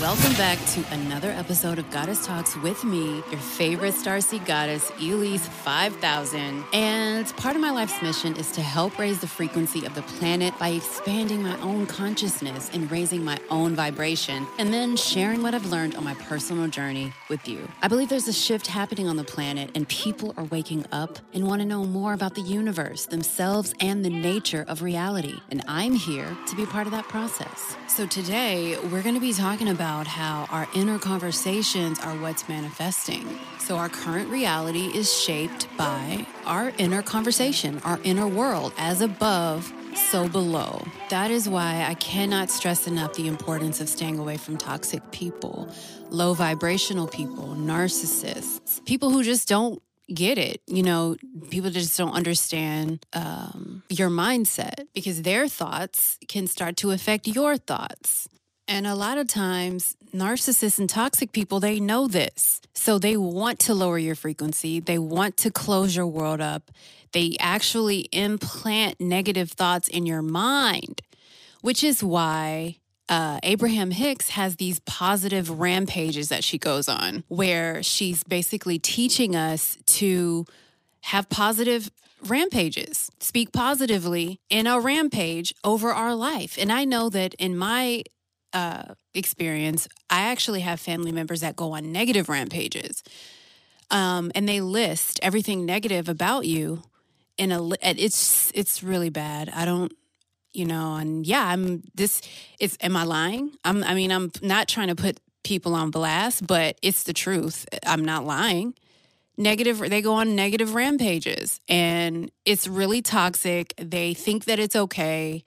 Welcome back to another episode of Goddess Talks with me, your favorite starseed goddess, Elise 5000. And part of my life's mission is to help raise the frequency of the planet by expanding my own consciousness and raising my own vibration, and then sharing what I've learned on my personal journey with you. I believe there's a shift happening on the planet, and people are waking up and want to know more about the universe, themselves, and the nature of reality. And I'm here to be part of that process. So today, we're going to be talking about how our inner conversations are what's manifesting. So our current reality is shaped by our inner conversation, our inner world, as above, so below. That is why I cannot stress enough the importance of staying away from toxic people, low vibrational people, narcissists, people who just don't get it. You know, people just don't understand um, your mindset because their thoughts can start to affect your thoughts. And a lot of times, narcissists and toxic people, they know this. So they want to lower your frequency. They want to close your world up. They actually implant negative thoughts in your mind, which is why uh, Abraham Hicks has these positive rampages that she goes on, where she's basically teaching us to have positive rampages, speak positively in a rampage over our life. And I know that in my uh, experience, I actually have family members that go on negative rampages. Um, and they list everything negative about you in a it's it's really bad. I don't you know, and yeah, I'm this is am I lying? I'm I mean, I'm not trying to put people on blast, but it's the truth. I'm not lying. Negative they go on negative rampages and it's really toxic. They think that it's okay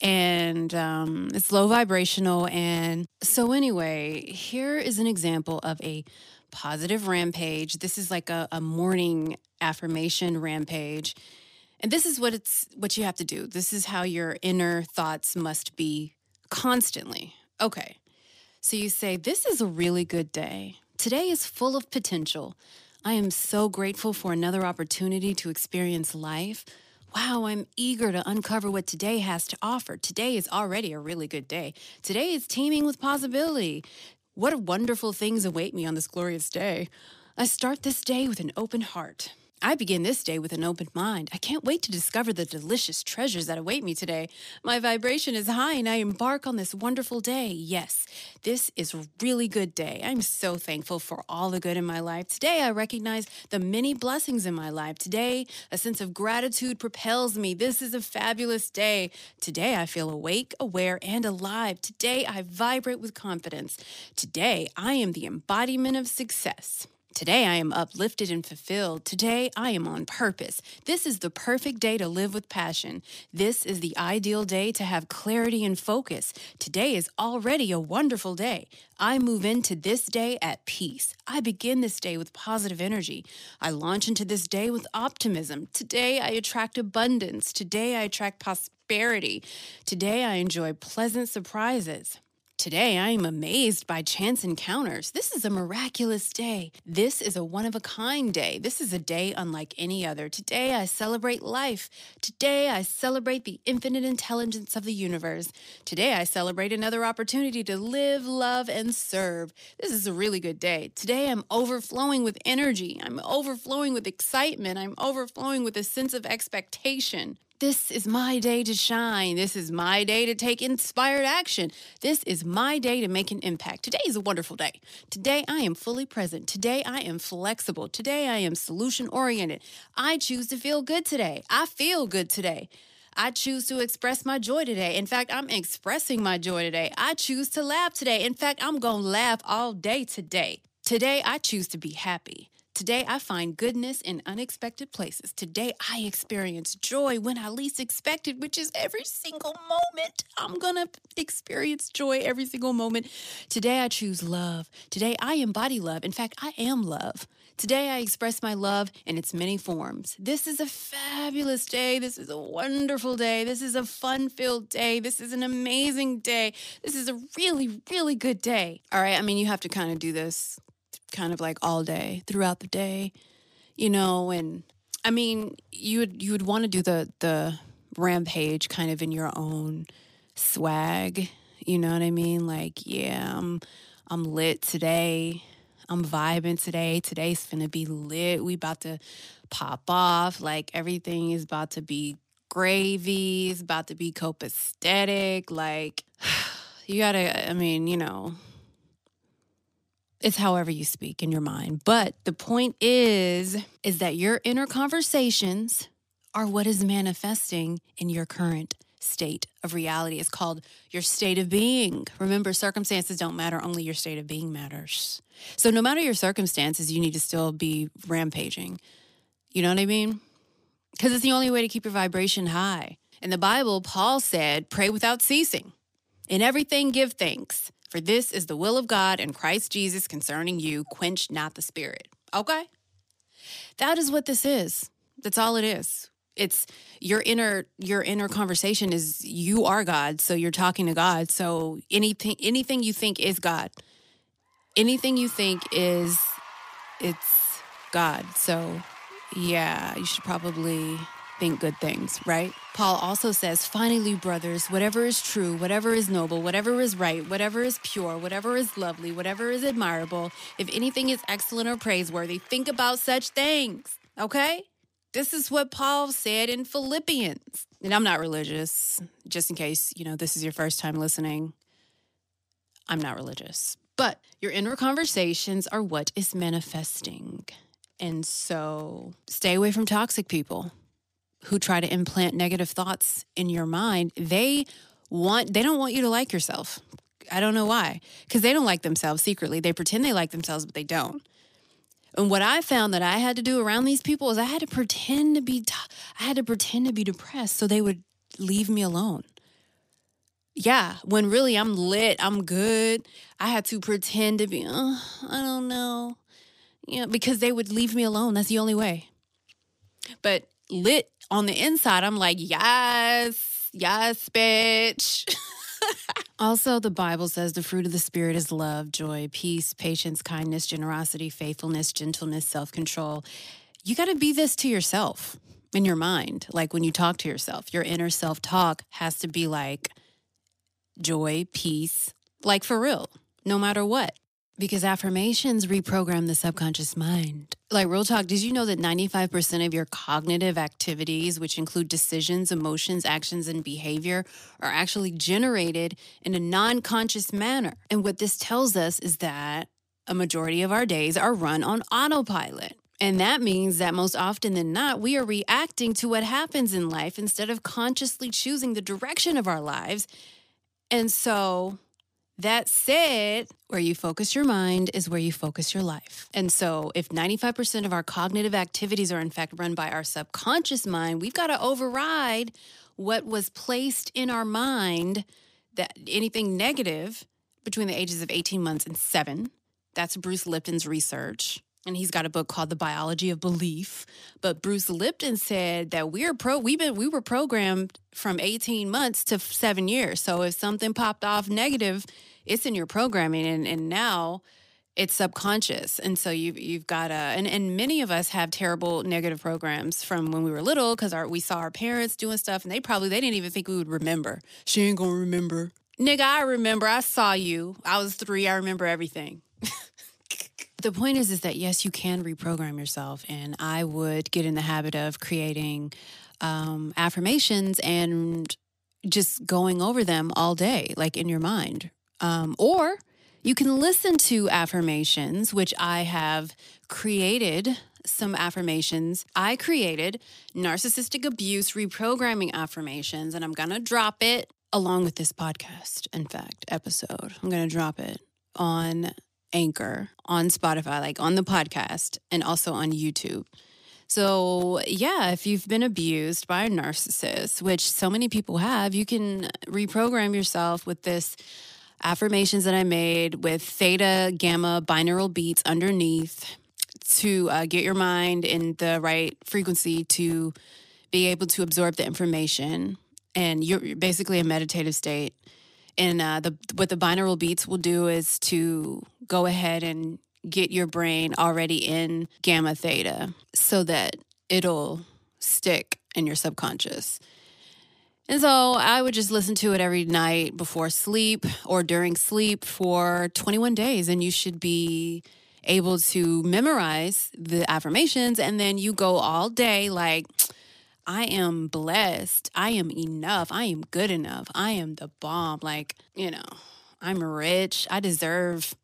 and um, it's low vibrational. And so, anyway, here is an example of a positive rampage. This is like a, a morning affirmation rampage. And this is what it's what you have to do. This is how your inner thoughts must be constantly. Okay. So you say, This is a really good day. Today is full of potential. I am so grateful for another opportunity to experience life. Wow, I'm eager to uncover what today has to offer. Today is already a really good day. Today is teeming with possibility. What wonderful things await me on this glorious day. I start this day with an open heart. I begin this day with an open mind. I can't wait to discover the delicious treasures that await me today. My vibration is high and I embark on this wonderful day. Yes, this is a really good day. I'm so thankful for all the good in my life. Today, I recognize the many blessings in my life. Today, a sense of gratitude propels me. This is a fabulous day. Today, I feel awake, aware, and alive. Today, I vibrate with confidence. Today, I am the embodiment of success. Today I am uplifted and fulfilled. Today I am on purpose. This is the perfect day to live with passion. This is the ideal day to have clarity and focus. Today is already a wonderful day. I move into this day at peace. I begin this day with positive energy. I launch into this day with optimism. Today I attract abundance. Today I attract prosperity. Today I enjoy pleasant surprises. Today, I am amazed by chance encounters. This is a miraculous day. This is a one of a kind day. This is a day unlike any other. Today, I celebrate life. Today, I celebrate the infinite intelligence of the universe. Today, I celebrate another opportunity to live, love, and serve. This is a really good day. Today, I'm overflowing with energy. I'm overflowing with excitement. I'm overflowing with a sense of expectation. This is my day to shine. This is my day to take inspired action. This is my day to make an impact. Today is a wonderful day. Today I am fully present. Today I am flexible. Today I am solution oriented. I choose to feel good today. I feel good today. I choose to express my joy today. In fact, I'm expressing my joy today. I choose to laugh today. In fact, I'm going to laugh all day today. Today, I choose to be happy. Today, I find goodness in unexpected places. Today, I experience joy when I least expect it, which is every single moment. I'm going to experience joy every single moment. Today, I choose love. Today, I embody love. In fact, I am love. Today, I express my love in its many forms. This is a fabulous day. This is a wonderful day. This is a fun filled day. This is an amazing day. This is a really, really good day. All right. I mean, you have to kind of do this kind of like all day throughout the day, you know, and I mean, you would you would want to do the the rampage kind of in your own swag, You know what I mean? Like, yeah, I'm I'm lit today. I'm vibing today. Today's gonna be lit. We about to pop off. Like everything is about to be gravy. It's about to be copacetic. Like you gotta, I mean, you know, it's however you speak in your mind. But the point is, is that your inner conversations are what is manifesting in your current state of reality. It's called your state of being. Remember, circumstances don't matter, only your state of being matters. So, no matter your circumstances, you need to still be rampaging. You know what I mean? Because it's the only way to keep your vibration high. In the Bible, Paul said, Pray without ceasing. In everything, give thanks, for this is the will of God in Christ Jesus concerning you. Quench not the spirit. Okay? That is what this is. That's all it is it's your inner your inner conversation is you are God, so you're talking to God. So anything anything you think is God. Anything you think is it's God. So yeah, you should probably think good things, right? Paul also says, finally, brothers, whatever is true, whatever is noble, whatever is right, whatever is pure, whatever is lovely, whatever is admirable, if anything is excellent or praiseworthy, think about such things. Okay? This is what Paul said in Philippians. And I'm not religious, just in case, you know, this is your first time listening. I'm not religious. But your inner conversations are what is manifesting. And so stay away from toxic people who try to implant negative thoughts in your mind. They want they don't want you to like yourself. I don't know why. Cuz they don't like themselves secretly. They pretend they like themselves but they don't. And what I found that I had to do around these people is I had to pretend to be I had to pretend to be depressed so they would leave me alone. Yeah, when really I'm lit, I'm good. I had to pretend to be, oh, I don't know. You know, because they would leave me alone. That's the only way. But lit on the inside, I'm like, yes, yes, bitch. also, the Bible says the fruit of the Spirit is love, joy, peace, patience, kindness, generosity, faithfulness, gentleness, self control. You got to be this to yourself in your mind. Like when you talk to yourself, your inner self talk has to be like joy, peace, like for real, no matter what because affirmations reprogram the subconscious mind. Like real talk, did you know that 95% of your cognitive activities, which include decisions, emotions, actions, and behavior, are actually generated in a non conscious manner? And what this tells us is that a majority of our days are run on autopilot. And that means that most often than not, we are reacting to what happens in life instead of consciously choosing the direction of our lives. And so that said, where you focus your mind is where you focus your life. And so, if 95% of our cognitive activities are in fact run by our subconscious mind, we've got to override what was placed in our mind that anything negative between the ages of 18 months and seven. That's Bruce Lipton's research and he's got a book called The Biology of Belief. But Bruce Lipton said that we're pro we've been we were programmed from 18 months to 7 years. So if something popped off negative, it's in your programming and and now it's subconscious. And so you've you've got a and, and many of us have terrible negative programs from when we were little because our we saw our parents doing stuff and they probably they didn't even think we would remember. She ain't gonna remember. Nigga, I remember. I saw you. I was three. I remember everything. the point is is that yes you can reprogram yourself and i would get in the habit of creating um, affirmations and just going over them all day like in your mind. Um, or you can listen to affirmations which i have created some affirmations. I created narcissistic abuse reprogramming affirmations and i'm gonna drop it along with this podcast in fact episode. I'm gonna drop it on Anchor, on Spotify, like on the podcast, and also on YouTube. So, yeah, if you've been abused by a narcissist, which so many people have, you can reprogram yourself with this affirmations that I made with theta, gamma, binaural beats underneath to uh, get your mind in the right frequency to be able to absorb the information. And you're basically a meditative state and uh, the what the binaural beats will do is to go ahead and get your brain already in gamma theta so that it'll stick in your subconscious. And so I would just listen to it every night before sleep or during sleep for 21 days. And you should be able to memorize the affirmations. And then you go all day like, I am blessed. I am enough. I am good enough. I am the bomb. Like, you know, I'm rich. I deserve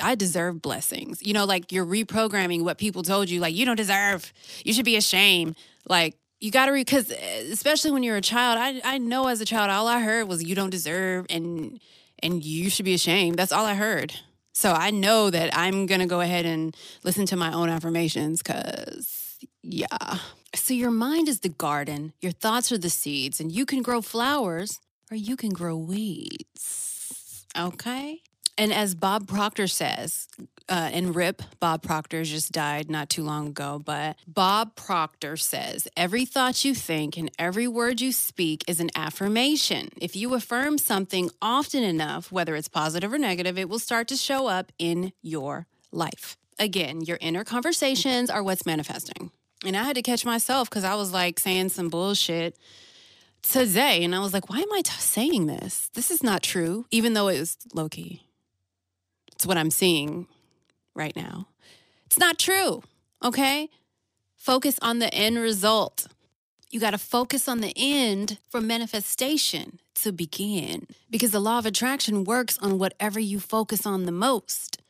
I deserve blessings. You know, like you're reprogramming what people told you like you don't deserve. You should be ashamed. Like you got to read because eh, especially when you're a child I, I know as a child all i heard was you don't deserve and and you should be ashamed that's all i heard so i know that i'm gonna go ahead and listen to my own affirmations because yeah so your mind is the garden your thoughts are the seeds and you can grow flowers or you can grow weeds okay and as Bob Proctor says, uh, and Rip, Bob Proctor just died not too long ago, but Bob Proctor says every thought you think and every word you speak is an affirmation. If you affirm something often enough, whether it's positive or negative, it will start to show up in your life. Again, your inner conversations are what's manifesting. And I had to catch myself because I was like saying some bullshit today. And I was like, why am I t- saying this? This is not true, even though it was low key. It's what I'm seeing right now. It's not true, okay? Focus on the end result. You got to focus on the end for manifestation to begin because the law of attraction works on whatever you focus on the most,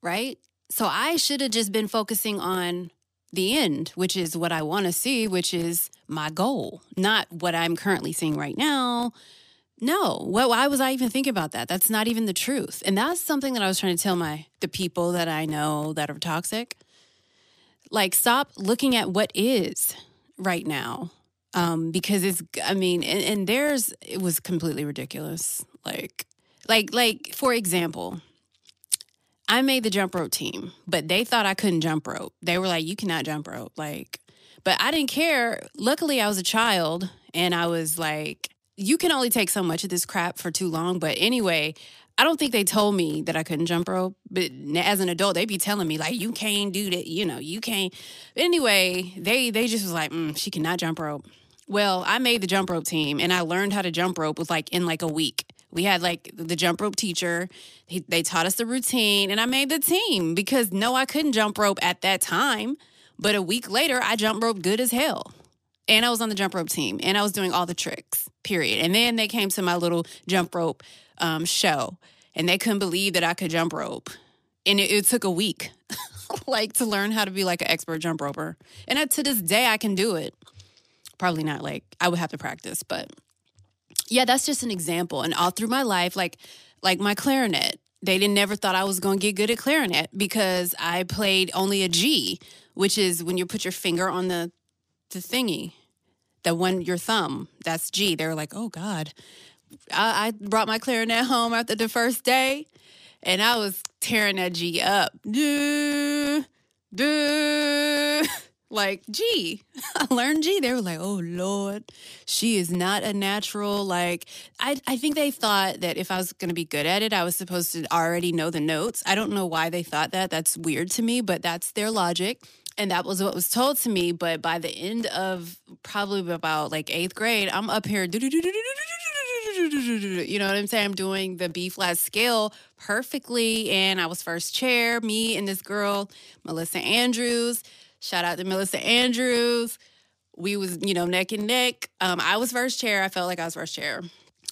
right? So I should have just been focusing on the end, which is what I want to see, which is my goal, not what I'm currently seeing right now, no. Why was I even thinking about that? That's not even the truth. And that's something that I was trying to tell my the people that I know that are toxic. Like stop looking at what is right now. Um, because it's I mean, and, and there's it was completely ridiculous. Like like like for example, I made the jump rope team, but they thought I couldn't jump rope. They were like, "You cannot jump rope." Like, but I didn't care. Luckily, I was a child, and I was like, you can only take so much of this crap for too long. But anyway, I don't think they told me that I couldn't jump rope, but as an adult, they'd be telling me like, "You can't do that," you know, you can't. But anyway, they they just was like, mm, "She cannot jump rope." Well, I made the jump rope team, and I learned how to jump rope with like in like a week. We had like the jump rope teacher. He, they taught us the routine, and I made the team because no, I couldn't jump rope at that time. But a week later, I jump rope good as hell and I was on the jump rope team and I was doing all the tricks, period. And then they came to my little jump rope um, show and they couldn't believe that I could jump rope. And it, it took a week, like to learn how to be like an expert jump roper. And I, to this day, I can do it. Probably not like I would have to practice, but yeah, that's just an example. And all through my life, like like my clarinet, they didn't never thought I was going to get good at clarinet because I played only a G, which is when you put your finger on the the thingy, the one your thumb. That's G. They were like, oh God. I, I brought my clarinet home after the first day, and I was tearing that G up. Duh, duh. Like G, I learned G. They were like, "Oh Lord, she is not a natural." Like, I I think they thought that if I was going to be good at it, I was supposed to already know the notes. I don't know why they thought that. That's weird to me, but that's their logic and that was what was told to me but by the end of probably about like eighth grade i'm up here you know what i'm saying i'm doing the b flat scale perfectly and i was first chair me and this girl melissa andrews shout out to melissa andrews we was you know neck and neck um, i was first chair i felt like i was first chair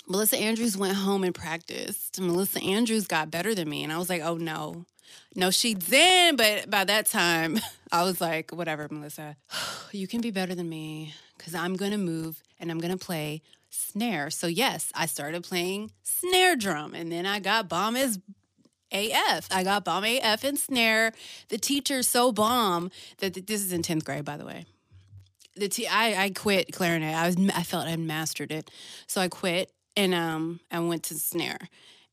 melissa andrews went home and practiced melissa andrews got better than me and i was like oh no no, she did, but by that time, I was like, whatever, Melissa, you can be better than me because I'm going to move and I'm going to play snare. So, yes, I started playing snare drum and then I got bomb as AF. I got bomb AF and snare. The teacher's so bomb that this is in 10th grade, by the way. The t- I, I quit clarinet. I was I felt I mastered it. So I quit and um I went to snare.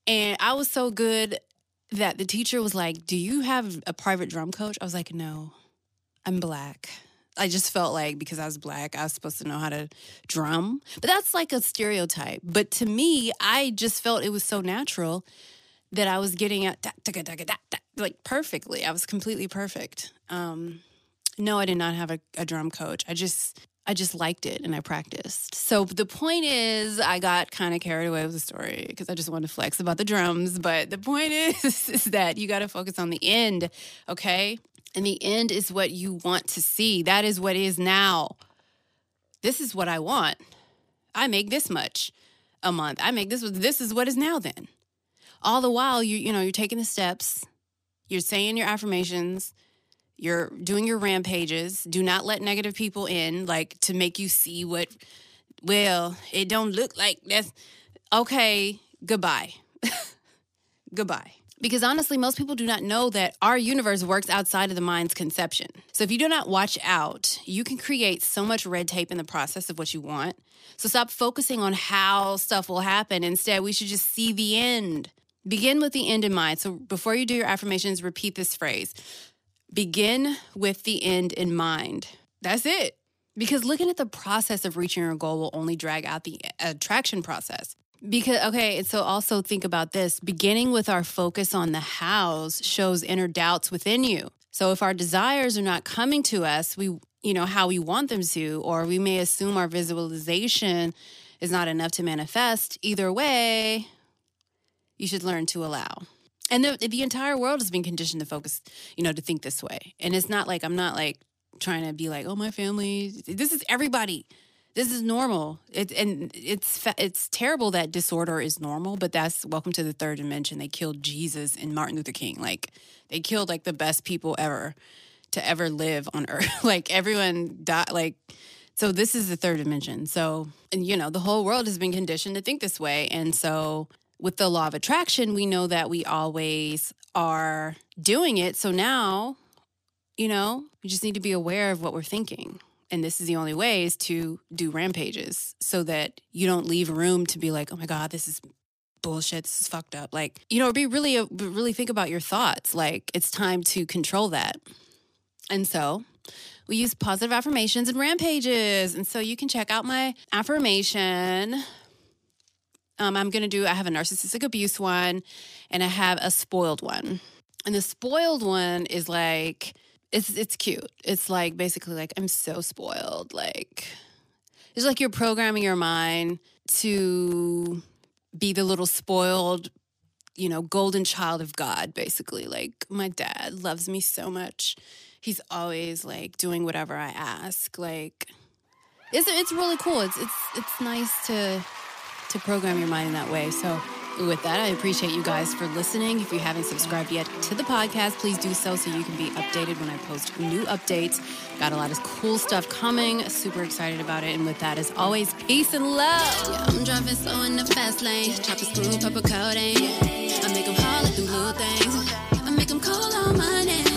And I was so good that the teacher was like, Do you have a private drum coach? I was like, No, I'm black. I just felt like because I was black, I was supposed to know how to drum. But that's like a stereotype. But to me, I just felt it was so natural that I was getting at like perfectly. I was completely perfect. Um, no, I did not have a, a drum coach. I just I just liked it and I practiced. So the point is, I got kind of carried away with the story because I just wanted to flex about the drums. But the point is, is that you got to focus on the end, okay? And the end is what you want to see. That is what is now. This is what I want. I make this much a month. I make this. This is what is now. Then, all the while you you know you're taking the steps. You're saying your affirmations you're doing your rampages. Do not let negative people in, like to make you see what, well, it don't look like that's okay. Goodbye. goodbye. Because honestly, most people do not know that our universe works outside of the mind's conception. So if you do not watch out, you can create so much red tape in the process of what you want. So stop focusing on how stuff will happen. Instead, we should just see the end. Begin with the end in mind. So before you do your affirmations, repeat this phrase Begin with the end in mind. That's it. Because looking at the process of reaching your goal will only drag out the attraction process. Because, okay, and so also think about this beginning with our focus on the hows shows inner doubts within you. So if our desires are not coming to us, we, you know, how we want them to, or we may assume our visualization is not enough to manifest, either way, you should learn to allow and the the entire world has been conditioned to focus, you know, to think this way. And it's not like I'm not like trying to be like, oh, my family. This is everybody. This is normal. It, and it's it's terrible that disorder is normal, but that's welcome to the third dimension. They killed Jesus and Martin Luther King. Like they killed like the best people ever to ever live on earth. like everyone died. Like so, this is the third dimension. So, and you know, the whole world has been conditioned to think this way, and so with the law of attraction, we know that we always are doing it. So now, you know, we just need to be aware of what we're thinking. And this is the only way is to do rampages so that you don't leave room to be like, oh my God, this is bullshit. This is fucked up. Like, you know, be really, uh, really think about your thoughts. Like, it's time to control that. And so we use positive affirmations and rampages. And so you can check out my affirmation um, I'm going to do, I have a narcissistic abuse one and I have a spoiled one. And the spoiled one is like, it's it's cute. It's like basically like I'm so spoiled. Like it's like you're programming your mind to be the little spoiled, you know, golden child of God, basically. Like my dad loves me so much. He's always like doing whatever I ask. Like it's it's really cool. It's it's it's nice to to program your mind in that way. So, with that, I appreciate you guys for listening. If you haven't subscribed yet to the podcast, please do so so you can be updated when I post new updates. Got a lot of cool stuff coming. Super excited about it. And with that, as always, peace and love. Yeah, I'm driving slow in the fast lane. Chopper screw, pepper coating. Eh? I make them holler them blue things. I make them call on my name.